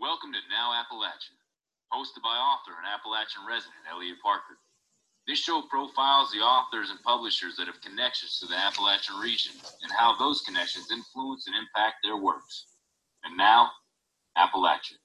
Welcome to Now Appalachia, hosted by author and Appalachian resident Elliot Parker. This show profiles the authors and publishers that have connections to the Appalachian region and how those connections influence and impact their works. And now, Appalachia.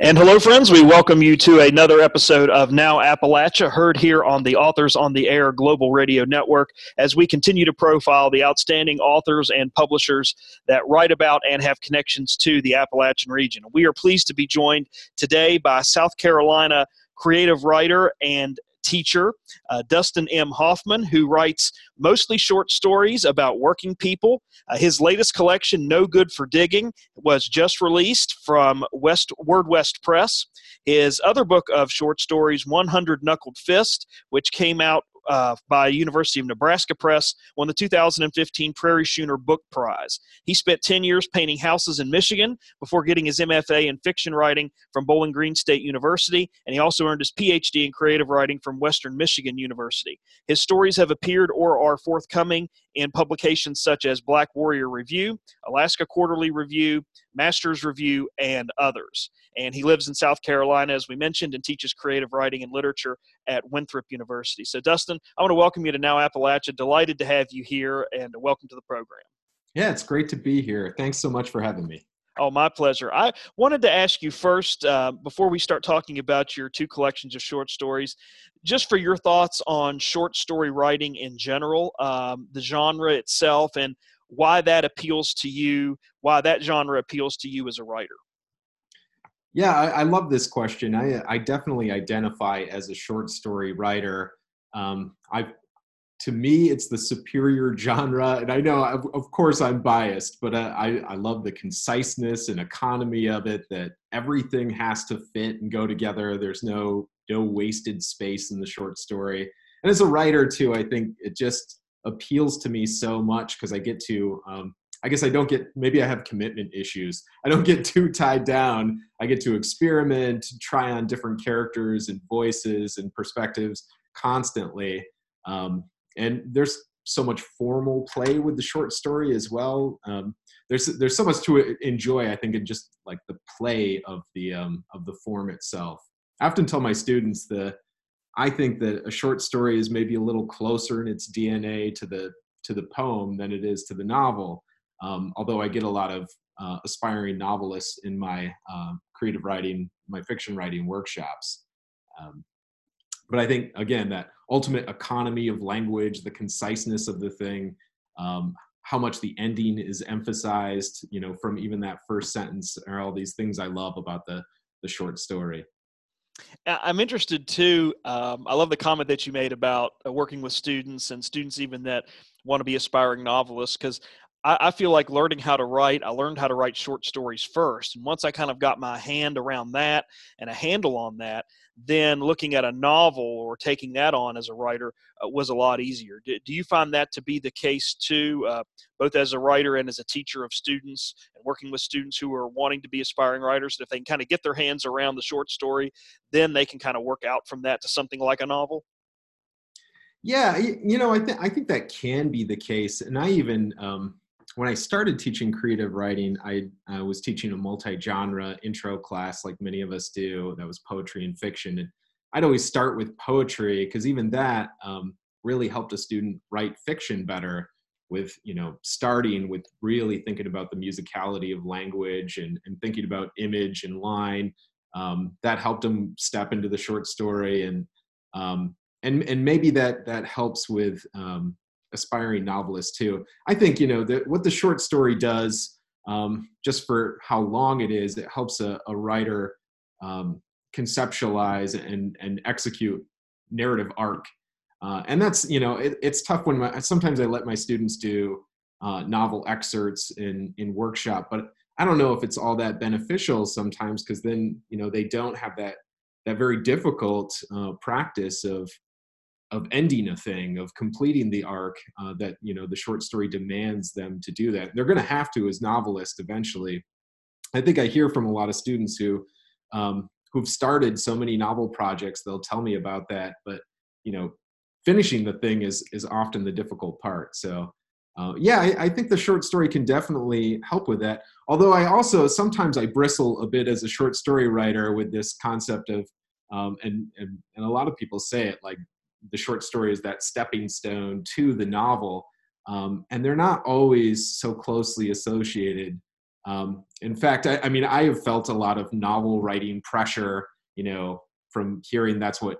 And hello, friends. We welcome you to another episode of Now Appalachia, heard here on the Authors on the Air Global Radio Network, as we continue to profile the outstanding authors and publishers that write about and have connections to the Appalachian region. We are pleased to be joined today by South Carolina creative writer and teacher, uh, Dustin M. Hoffman, who writes mostly short stories about working people. Uh, his latest collection, No Good for Digging, was just released from West Word West Press. His other book of short stories, 100 Knuckled Fist, which came out uh, by University of Nebraska Press, won the 2015 Prairie Schooner Book Prize. He spent 10 years painting houses in Michigan before getting his MFA in fiction writing from Bowling Green State University, and he also earned his PhD in creative writing from Western Michigan University. His stories have appeared or are forthcoming in publications such as Black Warrior Review, Alaska Quarterly Review, Master's Review, and others. And he lives in South Carolina, as we mentioned, and teaches creative writing and literature at Winthrop University. So, Dustin, I want to welcome you to Now Appalachia. Delighted to have you here, and welcome to the program. Yeah, it's great to be here. Thanks so much for having me. Oh, my pleasure. I wanted to ask you first, uh, before we start talking about your two collections of short stories, just for your thoughts on short story writing in general, um, the genre itself, and why that appeals to you, why that genre appeals to you as a writer. Yeah, I, I love this question. I, I definitely identify as a short story writer. Um, I, to me, it's the superior genre, and I know, of, course, I'm biased, but I, I love the conciseness and economy of it. That everything has to fit and go together. There's no no wasted space in the short story. And as a writer too, I think it just appeals to me so much because I get to um, I guess I don't get maybe I have commitment issues. I don't get too tied down. I get to experiment, try on different characters and voices and perspectives constantly. Um, and there's so much formal play with the short story as well. Um, there's there's so much to enjoy. I think in just like the play of the um, of the form itself. I often tell my students that I think that a short story is maybe a little closer in its DNA to the to the poem than it is to the novel. Um, although I get a lot of uh, aspiring novelists in my uh, creative writing, my fiction writing workshops. Um, but I think again that ultimate economy of language, the conciseness of the thing, um, how much the ending is emphasized, you know, from even that first sentence, are all these things I love about the the short story. I'm interested too. Um, I love the comment that you made about uh, working with students and students even that want to be aspiring novelists because I, feel like learning how to write. I learned how to write short stories first, and once I kind of got my hand around that and a handle on that, then looking at a novel or taking that on as a writer uh, was a lot easier. Do, do, you find that to be the case too, uh, both as a writer and as a teacher of students and working with students who are wanting to be aspiring writers? That if they can kind of get their hands around the short story, then they can kind of work out from that to something like a novel? Yeah, you know, I think I think that can be the case, and I even um, when I started teaching creative writing, I uh, was teaching a multi-genre intro class, like many of us do. That was poetry and fiction, and I'd always start with poetry because even that um, really helped a student write fiction better. With you know, starting with really thinking about the musicality of language and, and thinking about image and line, um, that helped them step into the short story and um, and and maybe that that helps with um, aspiring novelists too. I think you know that what the short story does, um, just for how long it is, it helps a, a writer um, conceptualize and and execute narrative arc. Uh, and that's you know it, it's tough when my, sometimes I let my students do uh, novel excerpts in in workshop, but I don't know if it's all that beneficial sometimes because then you know they don't have that that very difficult uh, practice of of ending a thing of completing the arc uh, that you know the short story demands them to do that. They're going to have to as novelists eventually. I think i hear from a lot of students who um, who've started so many novel projects they'll tell me about that but you know finishing the thing is is often the difficult part. So uh, yeah, I, I, think the short story can definitely help with that. Although I also sometimes I bristle a bit as a short story writer with this concept of, um, and, and and a lot of people say it like the short story is that stepping stone to the novel, um, and they're not always so closely associated. Um, in fact, I, I mean, I have felt a lot of novel writing pressure, you know, from hearing that's what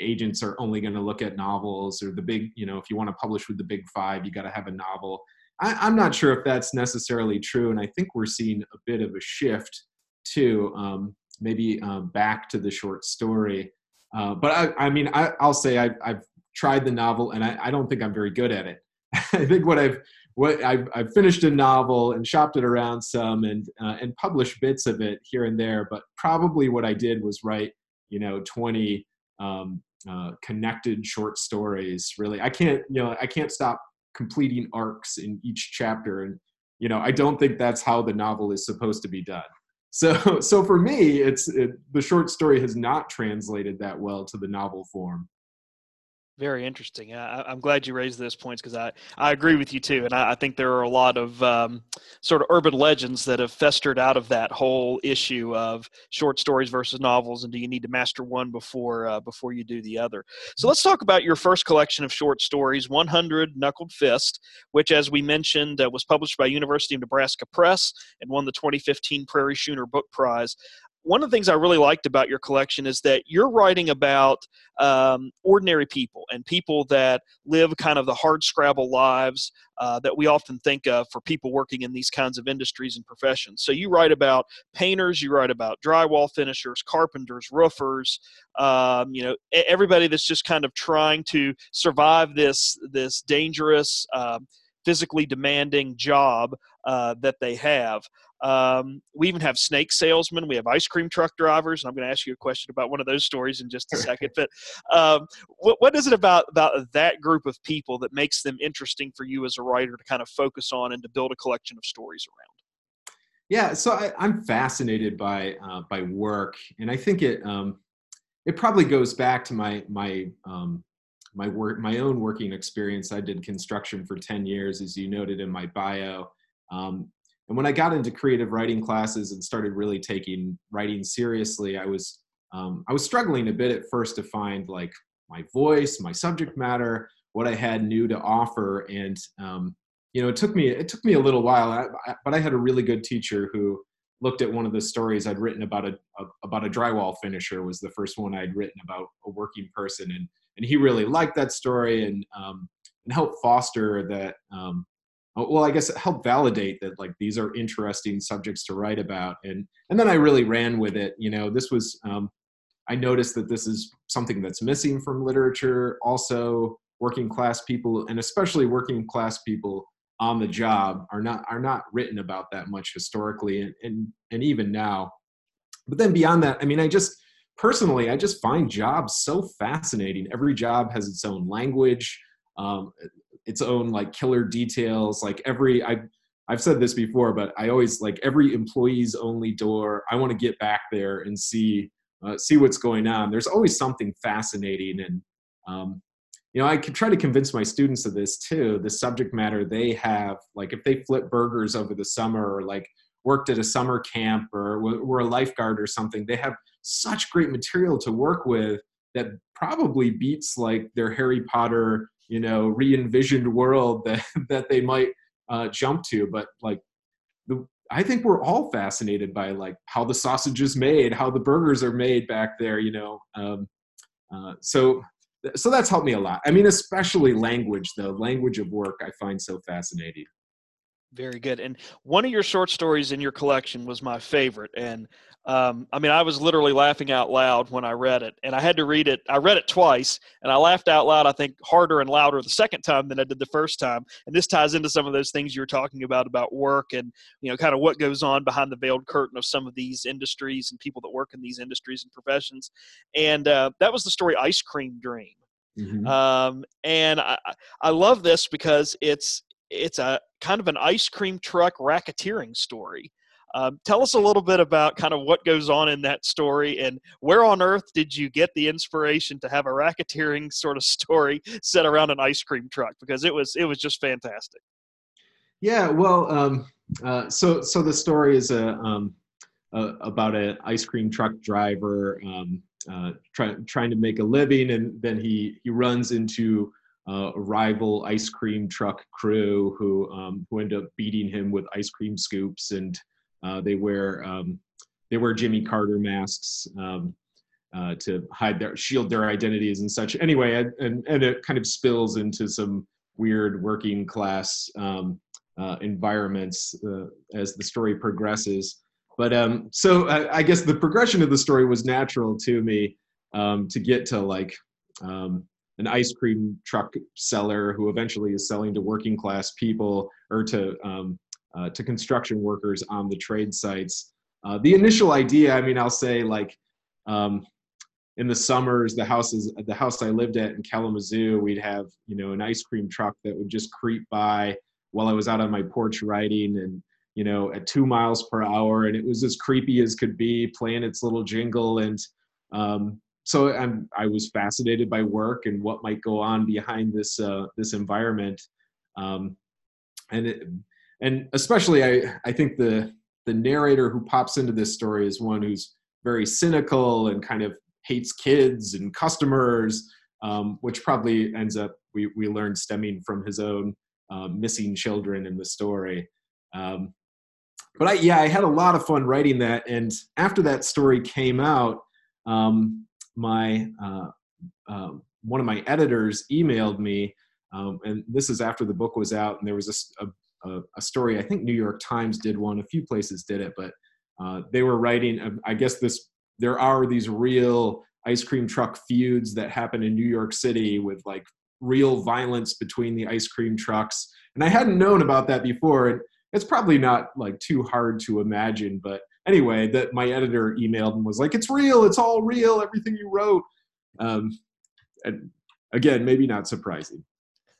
agents are only going to look at novels or the big you know if you want to publish with the big five you got to have a novel I, am not sure if that's necessarily true and i think we're seeing a bit of a shift to um, maybe um, back to the short story uh, but I, I mean I, will say I've, I've, tried the novel and I, I, don't think i'm very good at it i think what i've what I've, I've, finished a novel and shopped it around some and uh, and published bits of it here and there but probably what i did was write you know 20 um, uh, connected short stories. Really, I can't you know I can't stop completing arcs in each chapter, and you know I don't think that's how the novel is supposed to be done. So so for me, it's it, the short story has not translated that well to the novel form. Very interesting. I, am glad you raised those points because I, I agree with you too. And I, I think there are a lot of um, sort of urban legends that have festered out of that whole issue of short stories versus novels. And do you need to master one before uh, before you do the other? So let's talk about your first collection of short stories, 100 Knuckled Fist, which, as we mentioned, uh, was published by University of Nebraska Press and won the 2015 Prairie Schooner Book Prize one of the things I really liked about your collection is that you're writing about um, ordinary people and people that live kind of the hard scrabble lives uh, that we often think of for people working in these kinds of industries and professions. So you write about painters, you write about drywall finishers, carpenters, roofers, um, you know, everybody that's just kind of trying to survive this this dangerous. Uh, physically demanding job uh, that they have. Um, we even have snake salesmen. We have ice cream truck drivers. And I'm going to ask you a question about one of those stories in just a second. But um, what, what is it about about that group of people that makes them interesting for you as a writer to kind of focus on and to build a collection of stories around? Yeah, so I, am fascinated by uh, by work, and I think it um, it probably goes back to my my um, my work my own working experience. I did construction for ten years, as you noted in my bio. Um, and when I got into creative writing classes and started really taking writing seriously, I was um, I was struggling a bit at first to find like my voice, my subject matter, what I had new to offer, and um, you know, it took me it took me a little while, I, I, but I had a really good teacher who looked at one of the stories I'd written about a, a, about a drywall finisher was the first one I'd written about a working person, and and he really liked that story and um, and helped foster that um, well i guess help validate that like these are interesting subjects to write about and and then i really ran with it you know this was um, i noticed that this is something that's missing from literature also working class people and especially working class people on the job are not are not written about that much historically and and, and even now. But then beyond that i mean i just personally i just find jobs so fascinating. Every job has its own language um, its own like killer details like every i I've said this before, but I always like every employee's only door. I want to get back there and see uh, see what's going on. There's always something fascinating, and um, you know, I can try to convince my students of this too. The subject matter they have, like if they flip burgers over the summer, or like worked at a summer camp, or were a lifeguard or something, they have such great material to work with that probably beats like their Harry Potter you know re-envisioned world that that they might uh, jump to but like the I think we're all fascinated by like how the sausage is made, how the burgers are made back there, you know. Um, uh, so, so that's helped me a lot. I mean, especially language, the language of work, I find so fascinating. Very good. And one of your short stories in your collection was my favorite, and um, I mean, I was literally laughing out loud when I read it, and I had to read it. I read it twice, and I laughed out loud. I think harder and louder the second time than I did the first time. And this ties into some of those things you were talking about about work and you know, kind of what goes on behind the veiled curtain of some of these industries and people that work in these industries and professions. And uh, that was the story "Ice Cream Dream." Mm-hmm. Um, and I, I love this because it's it's a kind of an ice cream truck racketeering story. Um, tell us a little bit about kind of what goes on in that story and where on earth did you get the inspiration to have a racketeering sort of story set around an ice cream truck because it was it was just fantastic. Yeah, well, um, uh, so so the story is a, um, about an ice cream truck driver um, uh, try, trying to make a living, and then he he runs into uh, rival ice cream truck crew who um, who end up beating him with ice cream scoops, and uh, they wear um, they wear Jimmy Carter masks. Um, uh, to hide their shield their identities and such. Anyway, and and it kind of spills into some weird working class um, uh, environments uh, as the story progresses. But um, so I, I, guess the progression of the story was natural to me um, to get to like um, an ice cream truck seller who eventually is selling to working class people or to um, uh, to construction workers on the trade sites. Uh, the initial idea, I mean, I'll say like um, in the summers, the houses, the house I lived at in Kalamazoo, we'd have, you know, an ice cream truck that would just creep by while I was out on my porch writing and, you know, at two miles per hour. And it was as creepy as could be playing its little jingle. And um, so I'm, I was fascinated by work and what might go on behind this, uh, this environment. Um, and, it, and especially I, I think the, the narrator who pops into this story is one who's very cynical and kind of hates kids and customers, um, which probably ends up we we learned stemming from his own uh, missing children in the story. Um, but I yeah, I had a lot of fun writing that, and after that story came out, um, my uh, uh, one of my editors emailed me, um, and this is after the book was out, and there was a, a, a story. I think New York Times did one. A few places did it, but uh, they were writing. Uh, I guess this there are these real ice cream truck feuds that happen in New York City with like real violence between the ice cream trucks. And I hadn't known about that before. And it's probably not like too hard to imagine. But anyway, that my editor emailed and was like, it's real, it's all real, everything you wrote. Um, and again, maybe not surprising.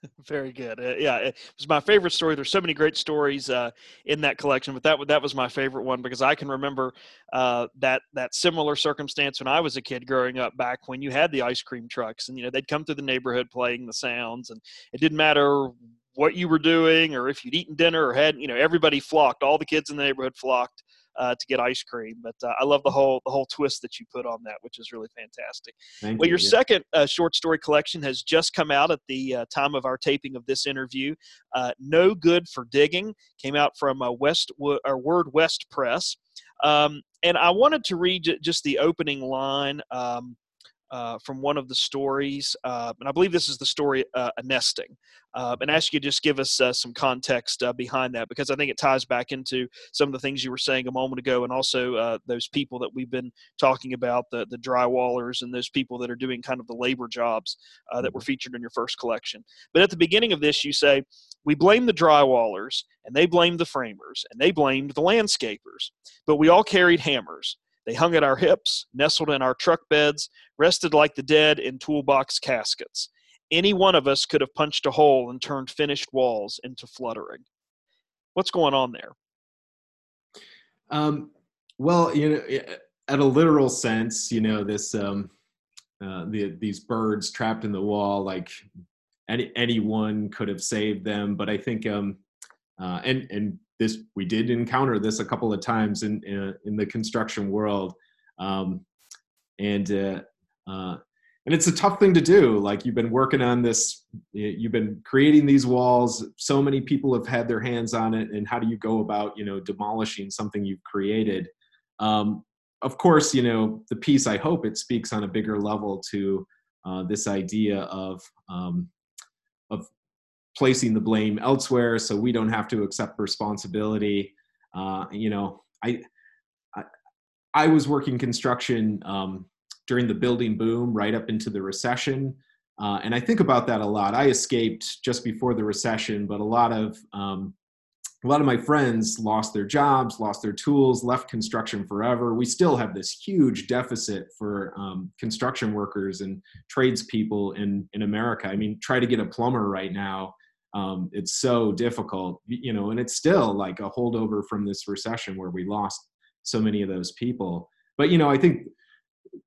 Very good. Uh, yeah, it was my favorite story. There's so many great stories uh, in that collection, but that that was my favorite one because I can remember uh, that that similar circumstance when I was a kid growing up. Back when you had the ice cream trucks, and you know they'd come through the neighborhood playing the sounds, and it didn't matter what you were doing or if you'd eaten dinner or had you know everybody flocked. All the kids in the neighborhood flocked uh, to get ice cream. But uh, I love the whole the whole twist that you put on that, which is really fantastic. Thank well, you, your yeah. second uh, short story collection has just come out at the uh, time of our taping of this interview. Uh, no good for digging came out from uh, West or Word West Press. Um, and I wanted to read just the opening line. Um, uh, from one of the stories, uh, and I believe this is the story uh, a nesting, uh, and ask you to just give us uh, some context uh, behind that because I think it ties back into some of the things you were saying a moment ago, and also those people that we've been talking about the the drywallers and those people that are doing kind of the labor jobs that were mm-hmm. featured in your first collection. But at the beginning of this, you say we blame the drywallers, and they blamed the framers, and they blamed the landscapers, but we all carried hammers. They hung at our hips, nestled in our truck beds, rested like the dead in toolbox caskets. Any one of us could have punched a hole and turned finished walls into fluttering. What's going on there? Um, well, you know, at a literal sense, you know, this um, uh, the, these birds trapped in the wall, like any anyone could have saved them. But I think, um, uh, and and this we did encounter this a couple of times in in, in the construction world, um, and uh, uh, and it's a tough thing to do. Like you've been working on this, you've been creating these walls. So many people have had their hands on it, and how do you go about you know demolishing something you've created? Um, of course, you know the piece. I hope it speaks on a bigger level to uh, this idea of um, of placing the blame elsewhere so we don't have to accept responsibility. Uh, you know I, I, I was working construction um, during the building boom right up into the recession. Uh, and i think about that a lot. I escaped just before the recession but a lot of um, a lot of my friends lost their jobs lost their tools left construction forever. We still have this huge deficit for um, construction workers and tradespeople in in america. I mean try to get a plumber right now um, it's so difficult you know and it's still like a holdover from this recession where we lost so many of those people but you know i think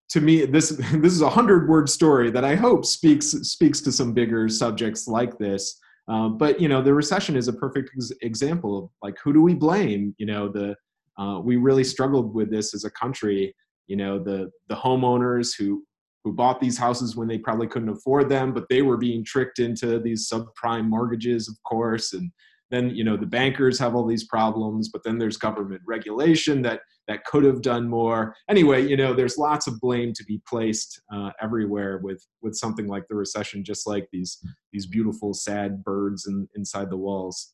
to me this this is a hundred word story that i hope speaks speaks to some bigger subjects like this Uh, but you know, the recession is a perfect ex- example of like who do we blame? You know, the uh, we really struggled with this as a country. You know, the the homeowners who who bought these houses when they probably couldn't afford them, but they were being tricked into these subprime mortgages, of course, and then you know the bankers have all these problems but then there's government regulation that that could have done more. Anyway you know there's lots of blame to be placed uh, everywhere with with something like the recession just like these these beautiful sad birds in, inside the walls.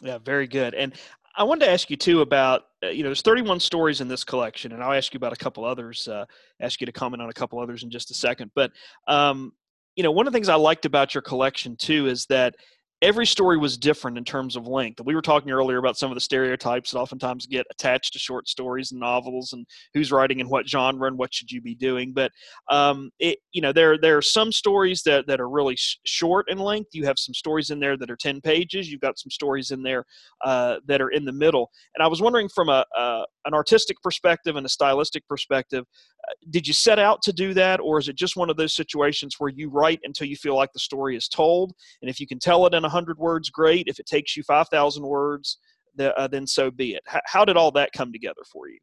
Yeah very good. And i wanted to ask you too about uh, you know there's 31 stories in this collection and i'll ask you about a couple others uh, ask you to comment on a couple others in just a second. But um, you know one of the things i liked about your collection too is that every story was different in terms of length. We were talking earlier about some of the stereotypes that oftentimes get attached to short stories and novels, and who's writing in what genre and what should you be doing. But um, it, you know, there there are some stories that that are really sh- short in length. You have some stories in there that are ten pages. You've got some stories in there uh, that are in the middle. And I was wondering, from a, a an artistic perspective and a stylistic perspective, uh, did you set out to do that, or is it just one of those situations where you write until you feel like the story is told, and if you can tell it in a 100 words, great. If it takes you 5,000 words, uh, then so be it. How did all that come together for you?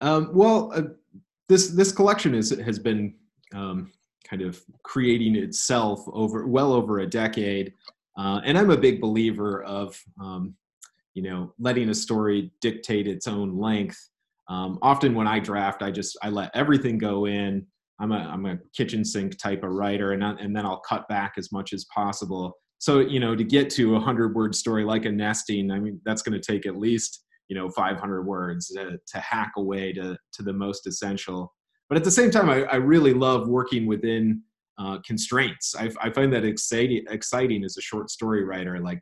Um, well, uh, this this collection is, has been um, kind of creating itself over well over a decade, uh, and I'm a big believer of um, you know letting a story dictate its own length. Um, often when I draft, I just I let everything go in. I'm a I'm a kitchen sink type of writer, and I, and then I'll cut back as much as possible so you know to get to a hundred word story like a nesting i mean that's going to take at least you know 500 words to, to, hack away to, to the most essential but at the same time i, I really love working within uh, constraints I, I find that exciting exciting as a short story writer like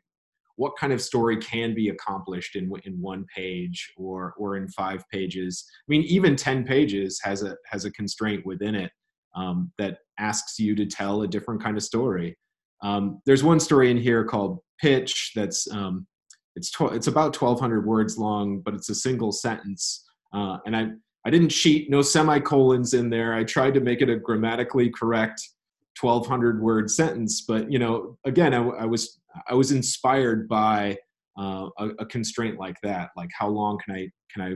what kind of story can be accomplished in in one page or or in five pages i mean even 10 pages has a has a constraint within it um, that asks you to tell a different kind of story um, there's one story in here called Pitch that's um, it's tw- it's about 1,200 words long, but it's a single sentence. Uh, and I I didn't cheat, no semicolons in there. I tried to make it a grammatically correct 1,200 word sentence, but you know, again, I, I was I was inspired by uh, a, a constraint like that. Like, how long can I can I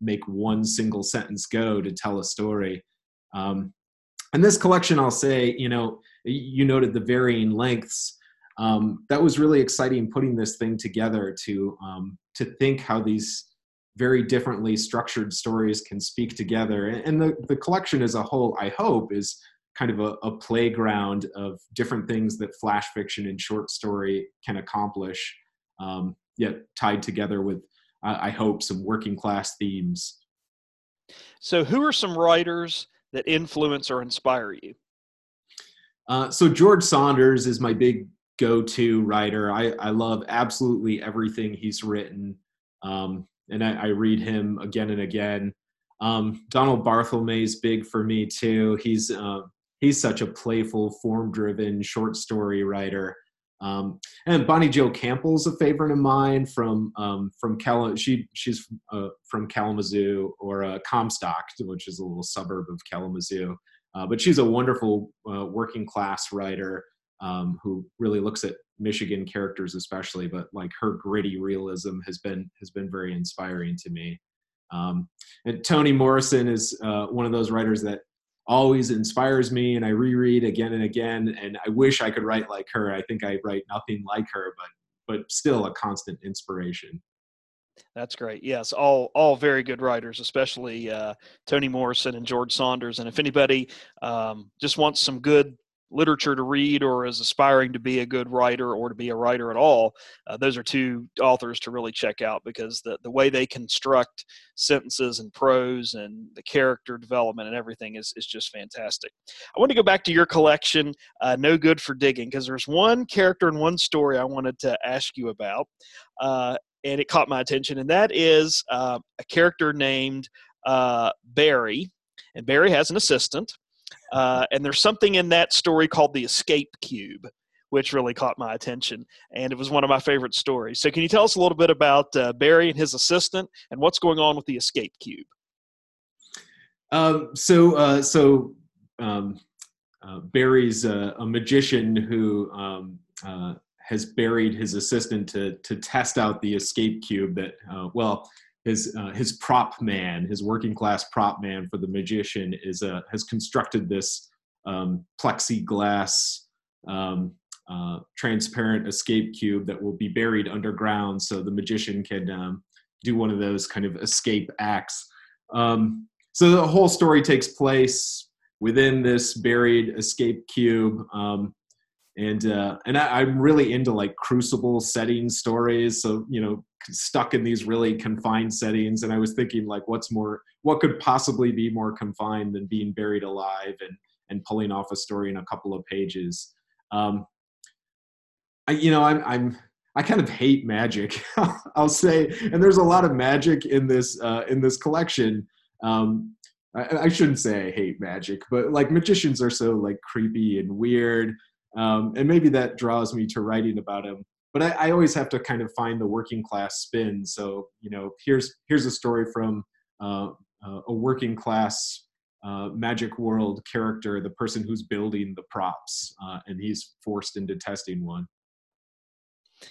make one single sentence go to tell a story? Um, and this collection, I'll say, you know, you noted the varying lengths. Um, that was really exciting putting this thing together to um, to think how these very differently structured stories can speak together. And the, the collection as a whole, I hope, is kind of a, a playground of different things that flash fiction and short story can accomplish, um, yet tied together with, I, I hope, some working class themes. So, who are some writers that influence or inspire you? Uh, so George Saunders is my big go-to writer. I, I love absolutely everything he's written, um, and I, I, read him again and again. Um, Donald Barthelme is big for me too. He's uh, he's such a playful, form-driven short story writer. Um, and Bonnie Jo Campbell's a favorite of mine from um, from Cal- she she's uh, from Kalamazoo or uh, Comstock, which is a little suburb of Kalamazoo. Uh, but she's a wonderful uh, working class writer um, who really looks at Michigan characters, especially. But like her gritty realism has been has been very inspiring to me. Um, and Toni Morrison is uh, one of those writers that always inspires me, and I reread again and again. And I wish I could write like her. I think I write nothing like her, but but still a constant inspiration. That's great. Yes, all all very good writers, especially uh, Toni Morrison and George Saunders. And if anybody um, just wants some good literature to read or is aspiring to be a good writer or to be a writer at all, uh, those are two authors to really check out because the, the way they construct sentences and prose and the character development and everything is, is just fantastic. I want to go back to your collection, uh, No Good for Digging, because there's one character and one story I wanted to ask you about. Uh, and it caught my attention, and that is uh, a character named uh, Barry, and Barry has an assistant, uh, and there's something in that story called the escape cube, which really caught my attention, and it was one of my favorite stories. So, can you tell us a little bit about uh, Barry and his assistant, and what's going on with the escape cube? Um, so, uh, so um, uh, Barry's a, a magician who um, uh, has buried his assistant to to test out the escape cube that uh, well his uh, his prop man his working class prop man for the magician is uh, has constructed this um, plexiglass um, uh, transparent escape cube that will be buried underground so the magician can um, do one of those kind of escape acts. Um, so the whole story takes place within this buried escape cube. Um, and uh, and I, am really into like crucible setting stories. So you know, stuck in these really confined settings, and I was thinking like, what's more, what could possibly be more confined than being buried alive and and pulling off a story in a couple of pages. Um, I you know I'm I'm I kind of hate magic. I'll say, and there's a lot of magic in this uh, in this collection. Um, I, I shouldn't say I hate magic, but like magicians are so like creepy and weird um, and maybe that draws me to writing about him but I, I, always have to kind of find the working class spin. So you know here's here's a story from uh, uh, a working class uh, magic world character the person who's building the props uh, and he's forced into testing one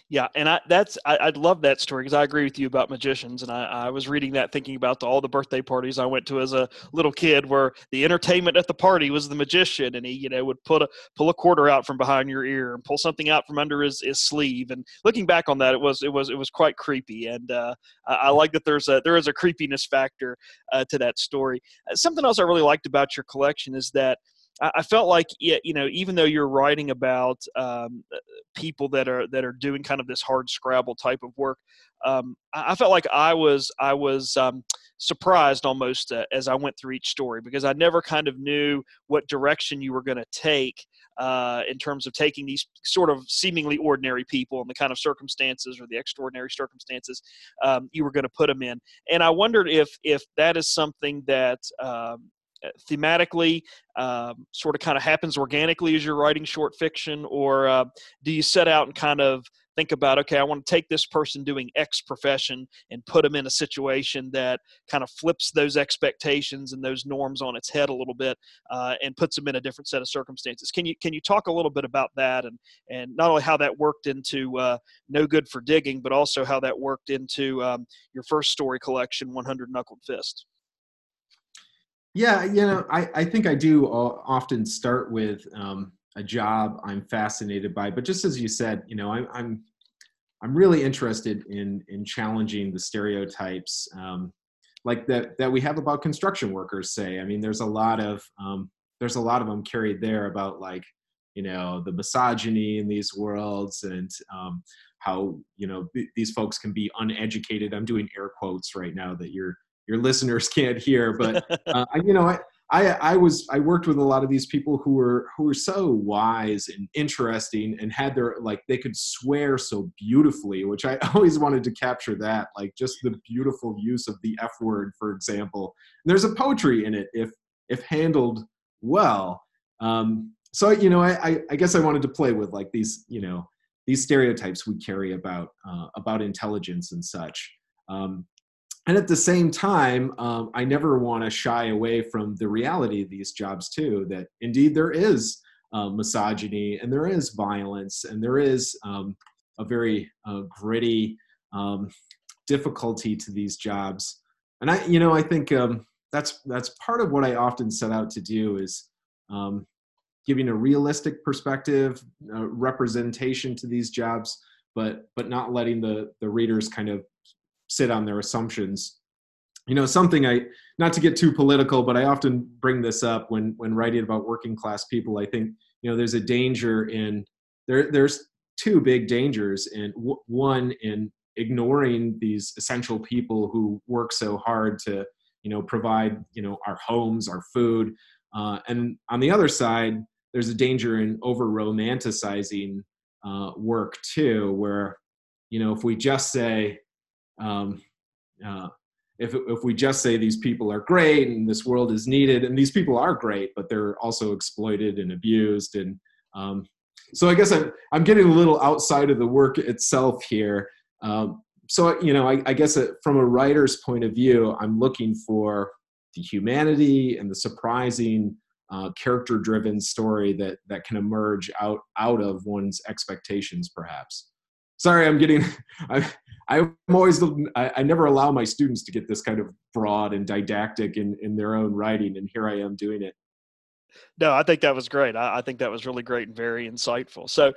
yeah, and I that's I, I love that story because I agree with you about magicians, and I, I was reading that thinking about the, all the birthday parties I went to as a little kid, where the entertainment at the party was the magician, and he you know would put a pull a quarter out from behind your ear and pull something out from under his, his sleeve, and looking back on that, it was it was it was quite creepy, and uh, I, I, like that there's a there is a creepiness factor uh, to that story. Uh, something else I really liked about your collection is that I felt like you know even though you're writing about um, uh, people that are that are doing kind of this hard scrabble type of work, um, I felt like I was I was um, surprised almost uh, as I went through each story because I never kind of knew what direction you were going to take uh, in terms of taking these sort of seemingly ordinary people and the kind of circumstances or the extraordinary circumstances um, you were going to put them in. And I wondered if if that is something that um, thematically um, sort of kind of happens organically as you're writing short fiction? Or uh, do you set out and kind of think about okay i want to take this person doing x profession and put them in a situation that kind of flips those expectations and those norms on its head a little bit uh, and puts them in a different set of circumstances? Can you can you talk a little bit about that and and not only how that worked into uh, no good for digging but also how that worked into um, your first story collection 100 knuckled fist yeah, you know, I, I think I do often start with um, a job I'm fascinated by, but just as you said, you know, I'm I'm I'm really interested in in challenging the stereotypes um, like that that we have about construction workers. Say, I mean, there's a lot of um, there's a lot of them carried there about like you know the misogyny in these worlds and um, how you know th- these folks can be uneducated. I'm doing air quotes right now that you're your listeners can't hear, but uh, you know, I, I, I was I worked with a lot of these people who were who were so wise and interesting and had their like they could swear so beautifully, which I always wanted to capture that like just the beautiful use of the F word, for example. And there's a poetry in it if if handled well. Um, so you know, I, I guess I wanted to play with like these you know these stereotypes we carry about uh, about intelligence and such. Um, and at the same time um, i never want to shy away from the reality of these jobs too that indeed there is uh, misogyny and there is violence and there is um, a very uh, gritty um, difficulty to these jobs. And i you know i think um, that's that's part of what i often set out to do is um, giving a realistic perspective uh, representation to these jobs but but not letting the the readers kind of sit on their assumptions. You know something i not to get too political but i often bring this up when when writing about working class people. I think you know there's a danger in there there's two big dangers and one in ignoring these essential people who work so hard to you know provide you know our homes our food. Uh, and on the other side there's a danger in over romanticizing uh, work too where you know if we just say um, uh, if, if we just say these people are great and this world is needed and these people are great but they're also exploited and abused and um, so i guess I'm, I'm getting a little outside of the work itself here. Um, so you know i, I guess from a writer's point of view i'm looking for the humanity and the surprising uh, character driven story that that can emerge out out of one's expectations perhaps sorry i'm getting i i'm always I, I never allow my students to get this kind of broad and didactic in in their own writing and here i am doing it. No i think that was great. I, I think that was really great and very insightful. So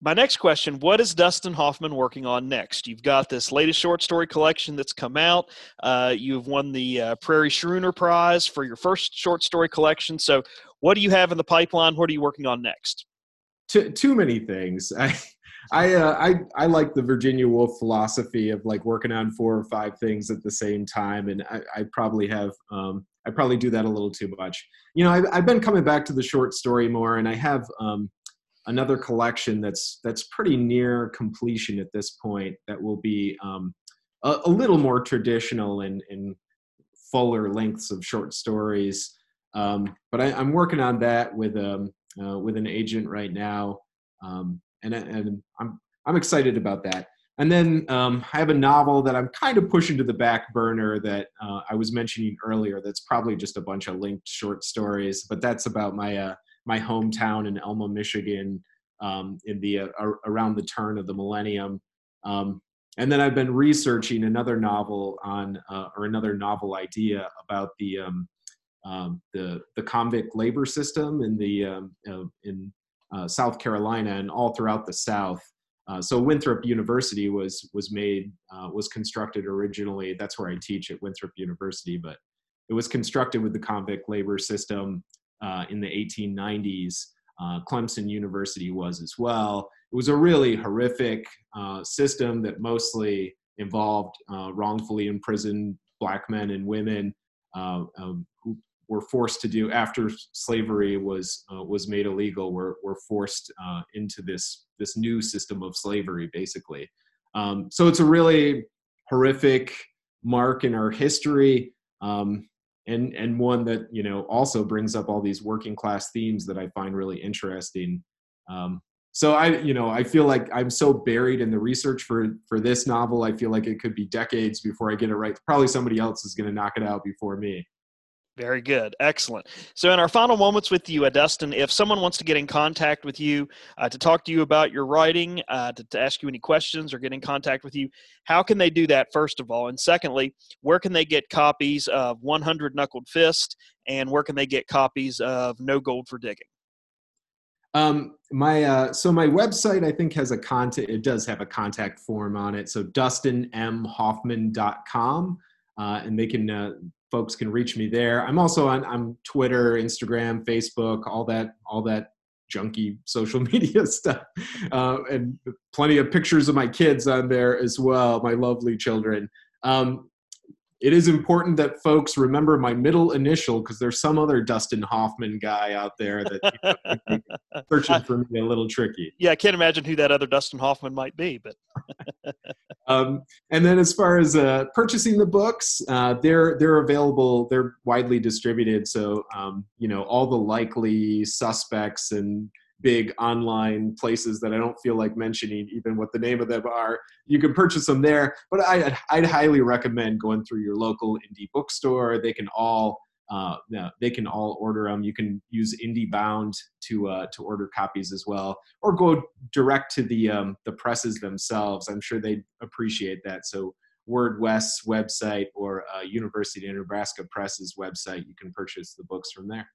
my next question what is dustin hoffman working on next? You've got this latest short story collection that's come out. Uh, you've won the uh, prairie schooner prize for your first short story collection. So what do you have in the pipeline? What are you working on next? Too, too many things. I I, uh, I I like the Virginia Woolf philosophy of like working on four or five things at the same time, and I, I probably have um, I probably do that a little too much. You know, I've, I've been coming back to the short story more, and I have um, another collection that's that's pretty near completion at this point that will be um, a, a, little more traditional and fuller lengths of short stories. Um, but I, am working on that with um, uh, with an agent right now, um, and and I'm I'm excited about that. And then um, I have a novel that I'm kind of pushing to the back burner that uh, I was mentioning earlier. That's probably just a bunch of linked short stories, but that's about my uh, my hometown in Elma, Michigan, um, in the uh, around the turn of the millennium. Um, and then I've been researching another novel on uh, or another novel idea about the um, um the the convict labor system in the um, uh, in uh, South Carolina and all throughout the South. Uh, so Winthrop University was was made uh, was constructed originally. That's where I teach at Winthrop University, but it was constructed with the convict labor system uh, in the 1890s. Uh, Clemson University was as well. It was a really horrific uh, system that mostly involved wrongfully imprisoned black men and women uh, um, who were forced to do after slavery was uh, was made illegal. Were were forced into this this new system of slavery, basically. Um, so it's a really horrific mark in our history. Um, and and one that you know also brings up all these working class themes that I find really interesting. Um, so I you know I feel like I'm so buried in the research for for this novel. I feel like it could be decades before I get it right. Probably somebody else is going to knock it out before me. Very good. Excellent. So, in our final moments with you, Dustin, if someone wants to get in contact with you uh, to talk to you about your writing, uh, to, to, ask you any questions or get in contact with you, how can they do that, first of all? And secondly, where can they get copies of 100 Knuckled Fist and where can they get copies of No Good for Digging? Um, my uh, so my website I think has a contact. It does have a contact form on it. So dustinmhoffman.com, uh, and they can uh, folks can reach me there. I'm also on I'm Twitter, Instagram, Facebook, all that all that junky social media stuff, uh, and plenty of pictures of my kids on there as well, my lovely children. Um, it is important that folks remember my middle initial because there's some other Dustin Hoffman guy out there that you know, searching for me a little tricky. Yeah, I can't imagine who that other Dustin Hoffman might be, but. um, and then as far as uh, purchasing the books, uh, they're they're available. They're widely distributed, so um, you know all the likely suspects and big online places that I don't feel like mentioning, even what the name of them are. You can purchase them there, but I, I'd highly recommend going through your local indie bookstore. They can all uh, they can all order them. You can use IndieBound to uh, to order copies as well, or go direct to the um, the presses themselves. I'm sure they'd appreciate that. So Word West's website or uh, University of Nebraska Press's website, you can purchase the books from there.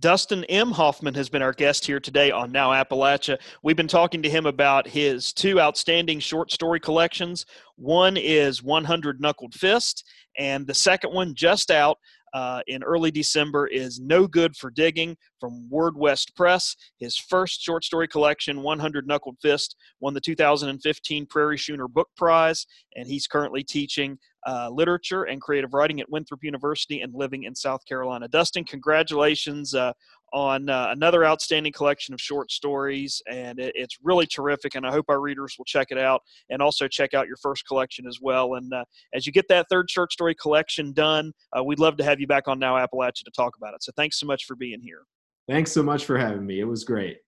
Dustin M. Hoffman has been our guest here today on Now Appalachia. We've been talking to him about his two outstanding short story collections. One is 100 Knuckled Fist, and the second one, just out, uh, in early December is No Good for Digging from Word West Press. His first short story collection, 100 Knuckled Fist, won the 2015 Prairie Schooner Book Prize, and he's currently teaching uh, literature and creative writing at Winthrop University and living in South Carolina. Dustin, congratulations uh, on uh, another outstanding collection of short stories, and it, it's really terrific. And I hope our readers will check it out and also check out your first collection as well. And uh, as you get that third short story collection done, uh, we'd love to have you back on Now Appalachia to talk about it. So thanks so much for being here. Thanks so much for having me. It was great.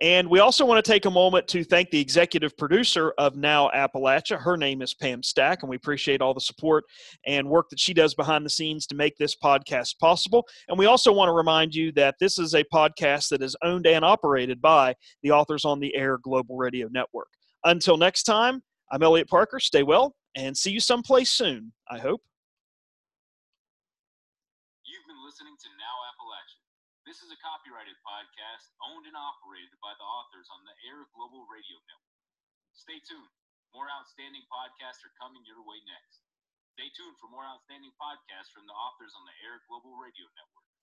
And we also want to take a moment to thank the executive producer of Now Appalachia. Her name is Pam Stack, and we appreciate all the support and work that she does behind the scenes to make this podcast possible. And we also want to remind you that this is a podcast that is owned and operated by the Authors on the Air Global Radio Network. Until next time, I'm Elliot Parker. Stay well and see you someplace soon, I hope. You've been listening to Now Appalachia. This is a copyrighted podcast owned and operated by the authors on the Air Global Radio Network. Stay tuned. More outstanding podcasts are coming your way next. Stay tuned for more outstanding podcasts from the authors on the Air Global Radio Network.